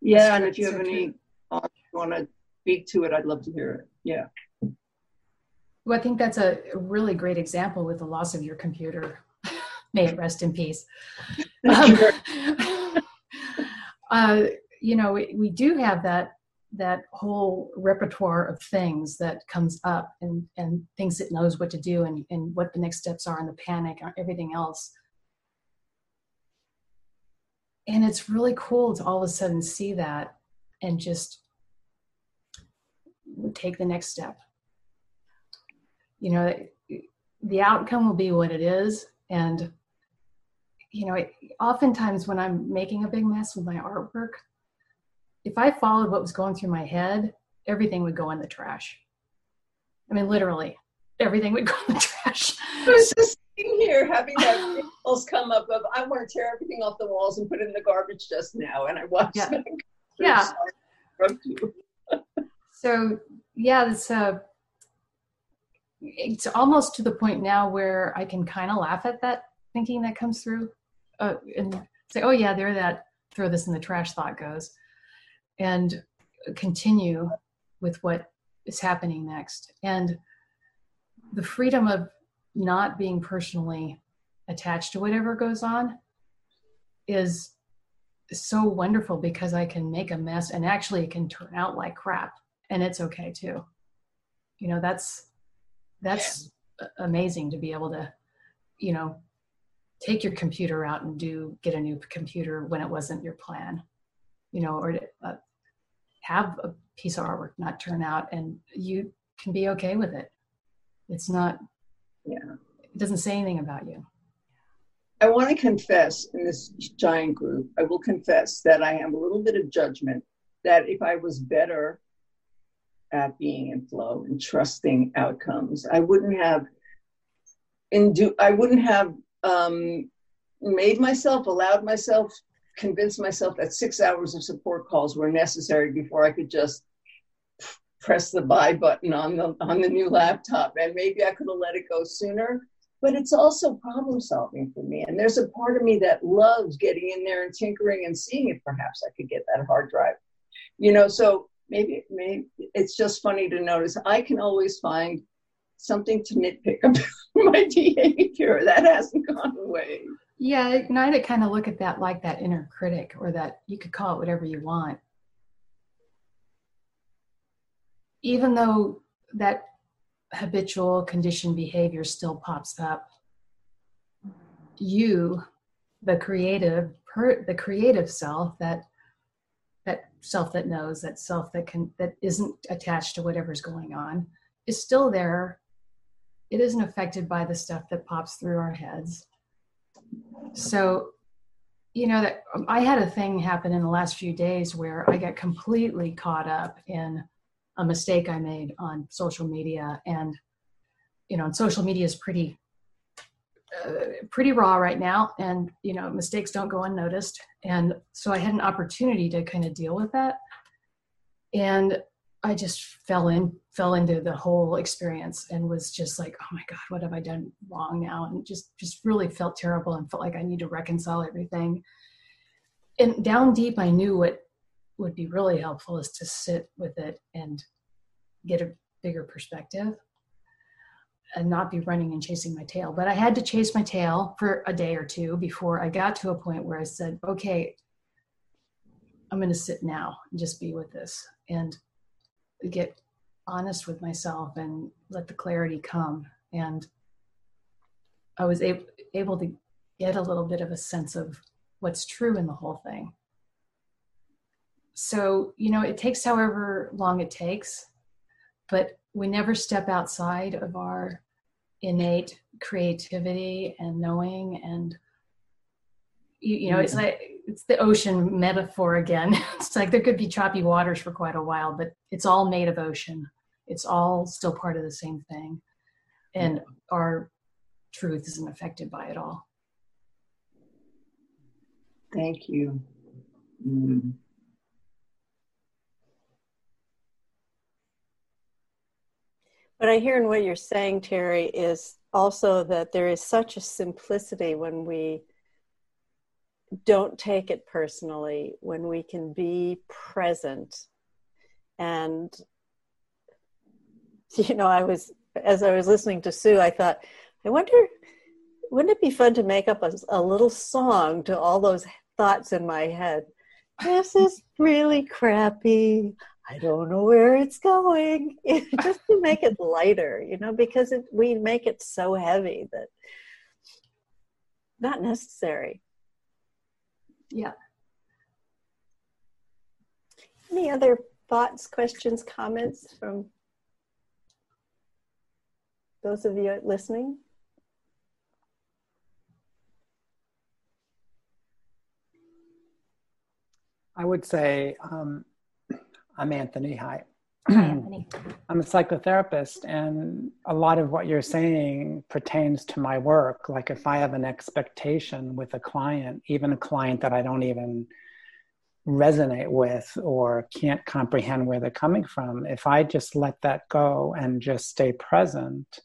yeah and if you have any thoughts want to speak to it, I'd love to hear it. Yeah. Well, I think that's a really great example with the loss of your computer. [LAUGHS] May it rest in peace. Um, [LAUGHS] uh, you know, we, we do have that that whole repertoire of things that comes up and and thinks it knows what to do and and what the next steps are and the panic and everything else. And it's really cool to all of a sudden see that and just take the next step. You know, the outcome will be what it is. And, you know, oftentimes when I'm making a big mess with my artwork, if I followed what was going through my head, everything would go in the trash. I mean, literally, everything would [LAUGHS] go in the trash. I was just sitting here having that impulse come up of I want to tear everything off the walls and put it in the garbage just now, and I watched yeah. Yeah. so yeah, it's uh, it's almost to the point now where I can kind of laugh at that thinking that comes through, uh, and say, "Oh yeah, there that throw this in the trash." Thought goes, and continue with what is happening next, and the freedom of not being personally attached to whatever goes on is so wonderful because I can make a mess and actually it can turn out like crap and it's okay too you know that's that's yeah. amazing to be able to you know take your computer out and do get a new computer when it wasn't your plan you know or to, uh, have a piece of artwork not turn out and you can be okay with it it's not yeah it doesn't say anything about you i want to confess in this giant group i will confess that i have a little bit of judgment that if i was better at being in flow and trusting outcomes. I wouldn't have do. I wouldn't have um, made myself, allowed myself, convinced myself that six hours of support calls were necessary before I could just press the buy button on the on the new laptop. And maybe I could have let it go sooner. But it's also problem solving for me. And there's a part of me that loves getting in there and tinkering and seeing if perhaps I could get that hard drive. You know, so maybe maybe it's just funny to notice i can always find something to nitpick [LAUGHS] about my behavior. That hasn't gone away. Yeah, and I kind of look at that like that inner critic, or that you could call it whatever you want. Even though that habitual conditioned behavior still pops up, you, the creative, per, the creative self, that that self that knows, that self that can that isn't attached to whatever's going on, is still there. It isn't affected by the stuff that pops through our heads so you know that um, i had a thing happen in the last few days where i got completely caught up in a mistake i made on social media. And you know social media is pretty uh, pretty raw right now. And you know mistakes don't go unnoticed. And so i had an opportunity to kind of deal with that. And I just fell in, fell into the whole experience and was just like, oh my God, what have I done wrong now? And just, just really felt terrible and felt like I need to reconcile everything. And down deep, I knew what would be really helpful is to sit with it and get a bigger perspective and not be running and chasing my tail. But I had to chase my tail for a day or two before I got to a point where I said, okay, I'm going to sit now and just be with this. And get honest with myself and let the clarity come. And I was able, able to get a little bit of a sense of what's true in the whole thing. So, you know, it takes however long it takes, but we never step outside of our innate creativity and knowing and you, you know, it's mm-hmm. like it's the ocean metaphor again. [LAUGHS] It's like there could be choppy waters for quite a while, but it's all made of ocean. It's all still part of the same thing. And our truth isn't affected by it all. Thank you. Mm. What I hear in what you're saying, Terry, is also that there is such a simplicity when we don't take it personally when we can be present. And [LAUGHS] you know i was as i was listening to sue i thought i wonder wouldn't it be fun to make up a, a little song to all those thoughts in my head? This is really crappy. I don't know where it's going. [LAUGHS] Just to make it lighter you know because it, we make it so heavy that not necessary yeah. Any other thoughts, questions, comments from those of you listening? I would say um, I'm Anthony. Hi. [CLEARS THROAT] I'm a psychotherapist, and a lot of what you're saying pertains to my work. Like, if I have an expectation with a client, even a client that I don't even resonate with or can't comprehend where they're coming from, if I just let that go and just stay present,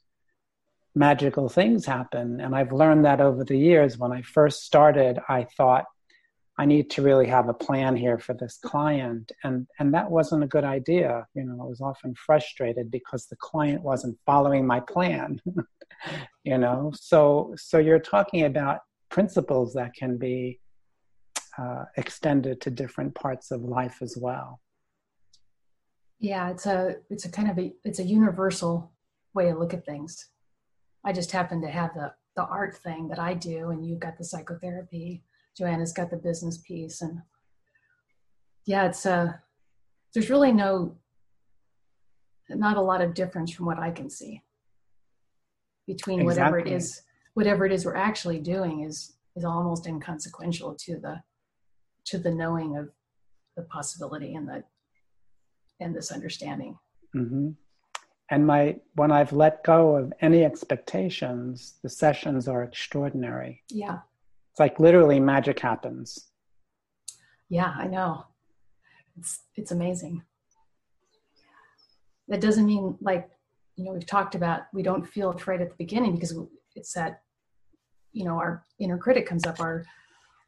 magical things happen. And I've learned that over the years. When I first started, I thought, I need to really have a plan here for this client. And, and that wasn't a good idea. You know, I was often frustrated because the client wasn't following my plan. [LAUGHS] you know, so, so you're talking about principles that can be uh, extended to different parts of life as well. Yeah, it's a, it's a kind of a, it's a universal way to look at things. I just happen to have the, the art thing that I do and you've got the psychotherapy Joanna's got the business piece, and yeah, it's uh, there's really no, not a lot of difference from what I can see between exactly. whatever it is, whatever it is we're actually doing is is almost inconsequential to the to the knowing of the possibility and the and this understanding. Mm-hmm. And my when I've let go of any expectations, the sessions are extraordinary. Yeah. It's like literally magic happens. Yeah, I know. It's it's amazing. That doesn't mean like you know we've talked about we don't feel afraid at the beginning because it's that you know our inner critic comes up, our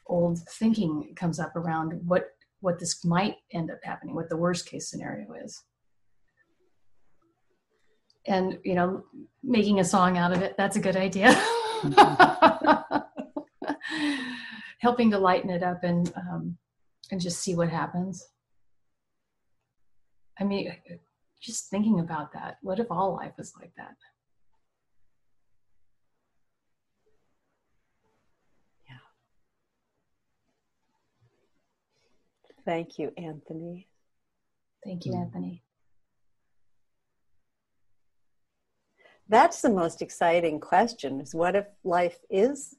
old thinking comes up around what what this might end up happening, what the worst case scenario is. and you know making a song out of it that's a good idea mm-hmm. [LAUGHS] helping to lighten it up and um, and just see what happens. I mean just thinking about that what if all life was like that? Yeah. Thank you anthony. Thank you mm. anthony. That's the most exciting question is what if life is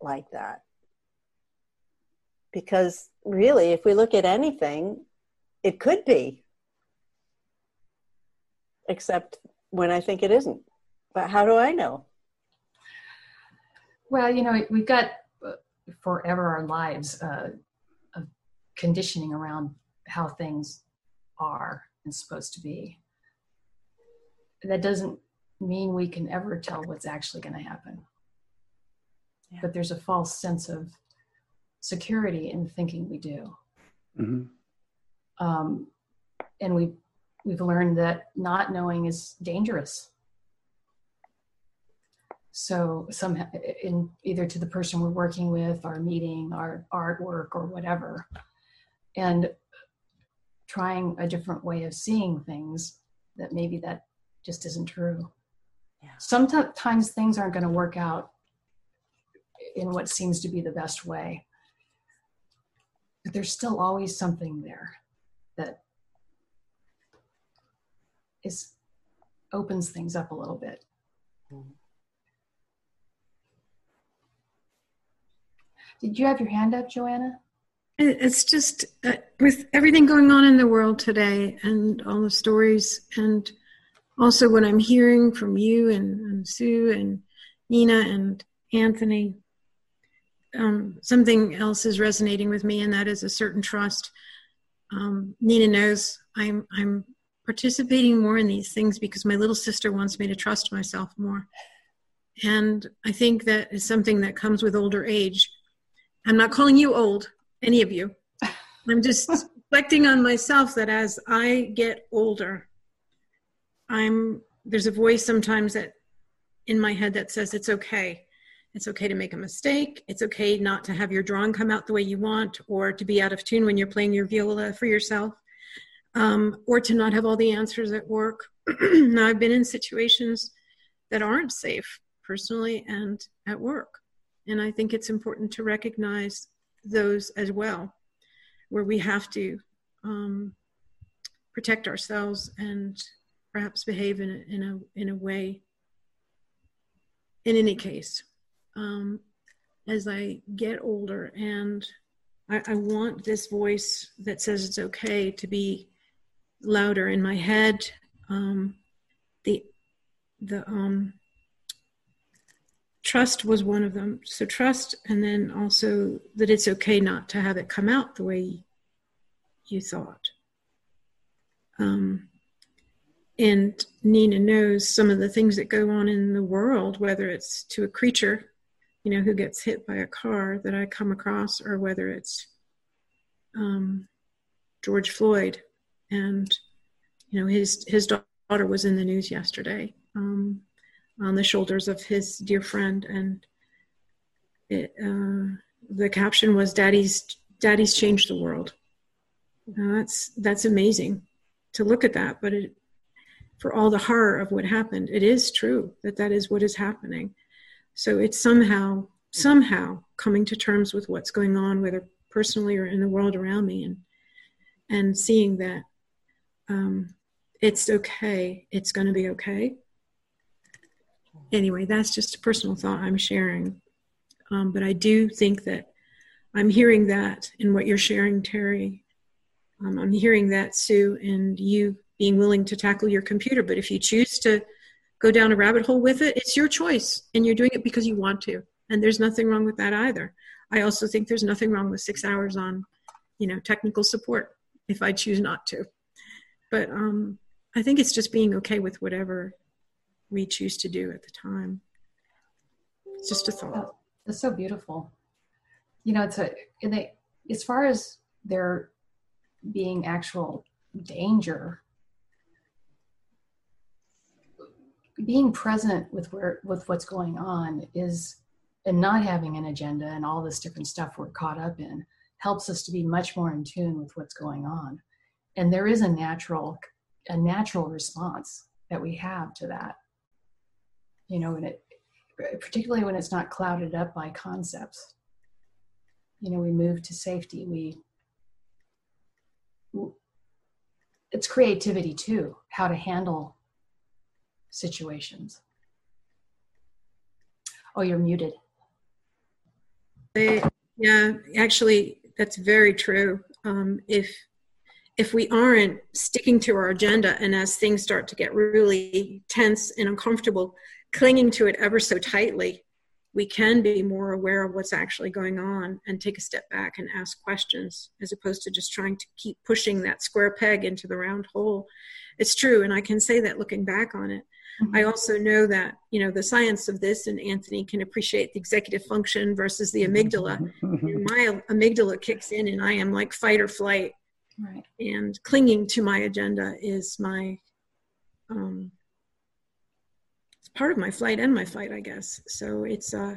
like that because really if we look at anything it could be except when i think it isn't but how do i know well you know we've got uh, forever our lives uh, of conditioning around how things are and supposed to be that doesn't mean we can ever tell what's actually going to happen. Yeah. But there's a false sense of security in thinking we do. Mm-hmm. Um, and we we've learned that not knowing is dangerous. So some in either to the person we're working with, our meeting, our artwork, or whatever, and trying a different way of seeing things that maybe that just isn't true. Yeah. Sometimes things aren't going to work out in what seems to be the best way. There's still always something there that is opens things up a little bit. Did you have your hand up, Joanna? It's just uh, with everything going on in the world today and all the stories and also what I'm hearing from you and, and Sue and Nina and Anthony, um, something else is resonating with me, and that is a certain trust. Um, Nina knows I'm I'm participating more in these things because my little sister wants me to trust myself more, and I think that is something that comes with older age. I'm not calling you old, any of you. [LAUGHS] I'm just reflecting on myself that as I get older, I'm there's a voice sometimes that in my head that says it's okay. It's okay to make a mistake. It's okay not to have your drawing come out the way you want, or to be out of tune when you're playing your viola for yourself, um, or to not have all the answers at work. [CLEARS THROAT] now, I've been in situations that aren't safe personally and at work. And I think it's important to recognize those as well, where we have to um, protect ourselves and perhaps behave in a, in a, in a way. In any case, um, as I get older and I, I want this voice that says it's okay to be louder in my head. Um, the the um, trust was one of them. So trust, and then also that it's okay not to have it come out the way you thought. Um, and Nina knows some of the things that go on in the world, whether it's to a creature, you know, who gets hit by a car that I come across, or whether it's um, George Floyd, and you know, his his daughter was in the news yesterday um, on the shoulders of his dear friend, and it, uh, the caption was "Daddy's Daddy's changed the world." Now that's that's amazing to look at that, but it for all the horror of what happened, it is true that that is what is happening. So it's somehow, somehow coming to terms with what's going on, whether personally or in the world around me, and and seeing that um, it's okay. It's going to be okay. Anyway, that's just a personal thought I'm sharing. Um, but I do think that I'm hearing that in what you're sharing, Terry. Um, I'm hearing that, Sue, and you being willing to tackle your computer. But if you choose to go down a rabbit hole with it, it's your choice and you're doing it because you want to. And there's nothing wrong with that either. I also think there's nothing wrong with six hours on, you know, technical support if I choose not to. But um, I think it's just being okay with whatever we choose to do at the time. It's just a thought. That's so beautiful. You know, it's a, they, as far as there being actual danger being present with where with what's going on is and not having an agenda and all this different stuff we're caught up in helps us to be much more in tune with what's going on. And there is a natural a natural response that we have to that. You know and it particularly when it's not clouded up by concepts. You know we move to safety we it's creativity too how to handle situations. Oh you're muted. They, yeah actually that's very true. Um, if if we aren't sticking to our agenda and as things start to get really tense and uncomfortable clinging to it ever so tightly we can be more aware of what's actually going on and take a step back and ask questions as opposed to just trying to keep pushing that square peg into the round hole. It's true and i can say that looking back on it mm-hmm. i also know that you know the science of this and anthony can appreciate the executive function versus the amygdala and my amygdala kicks in and i am like fight or flight Right. And clinging to my agenda is my, um, it's part of my flight and my fight, I guess. So it's, uh,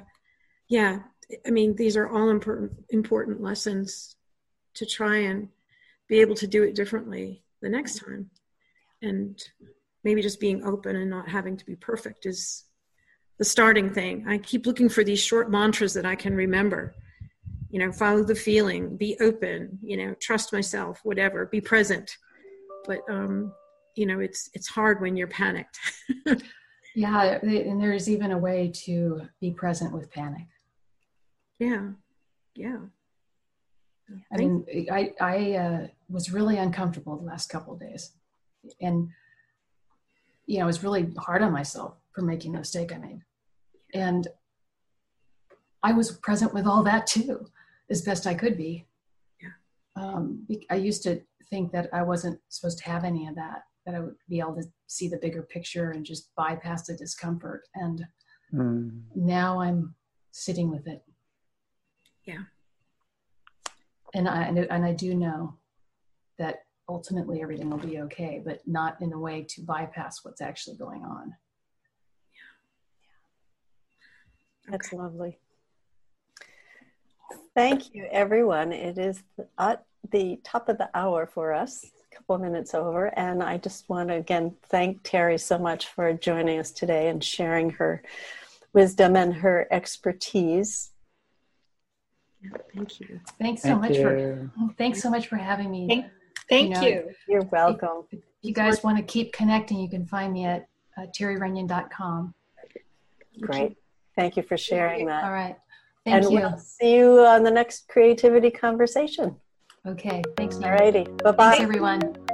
yeah, I mean, these are all important, important lessons to try and be able to do it differently the next time. And maybe just being open and not having to be perfect is the starting thing. I keep looking for these short mantras that I can remember. You know follow the feeling be open you know trust myself whatever be present. But um you know it's it's hard when you're panicked. [LAUGHS] Yeah and there's even a way to be present with panic. Yeah yeah. I mean i i uh, was really uncomfortable the last couple of days. And you know i was really hard on myself for making the mistake i made and I was present with all that too as best I could be. Yeah. Um, I used to think that I wasn't supposed to have any of that, that I would be able to see the bigger picture and just bypass the discomfort. And mm. now I'm sitting with it. Yeah. And I and I do know that ultimately everything will be okay, but not in a way to bypass what's actually going on. Yeah. That's okay. lovely. Thank you, everyone. It is at uh, the top of the hour for us, a couple minutes over. And I just want to again thank Terry so much for joining us today and sharing her wisdom and her expertise. Yeah, thank you. Thanks so thank much you. for thanks so much for having me. Thank, thank you. Know, you. You're welcome. If, if you guys want to keep connecting, you can find me at uh, terryrunyan.com. Great. Thank you for sharing that. All right. Thank and you. we'll see you on the next creativity conversation. Okay. Thanks. All righty. Bye bye. Thanks, everyone.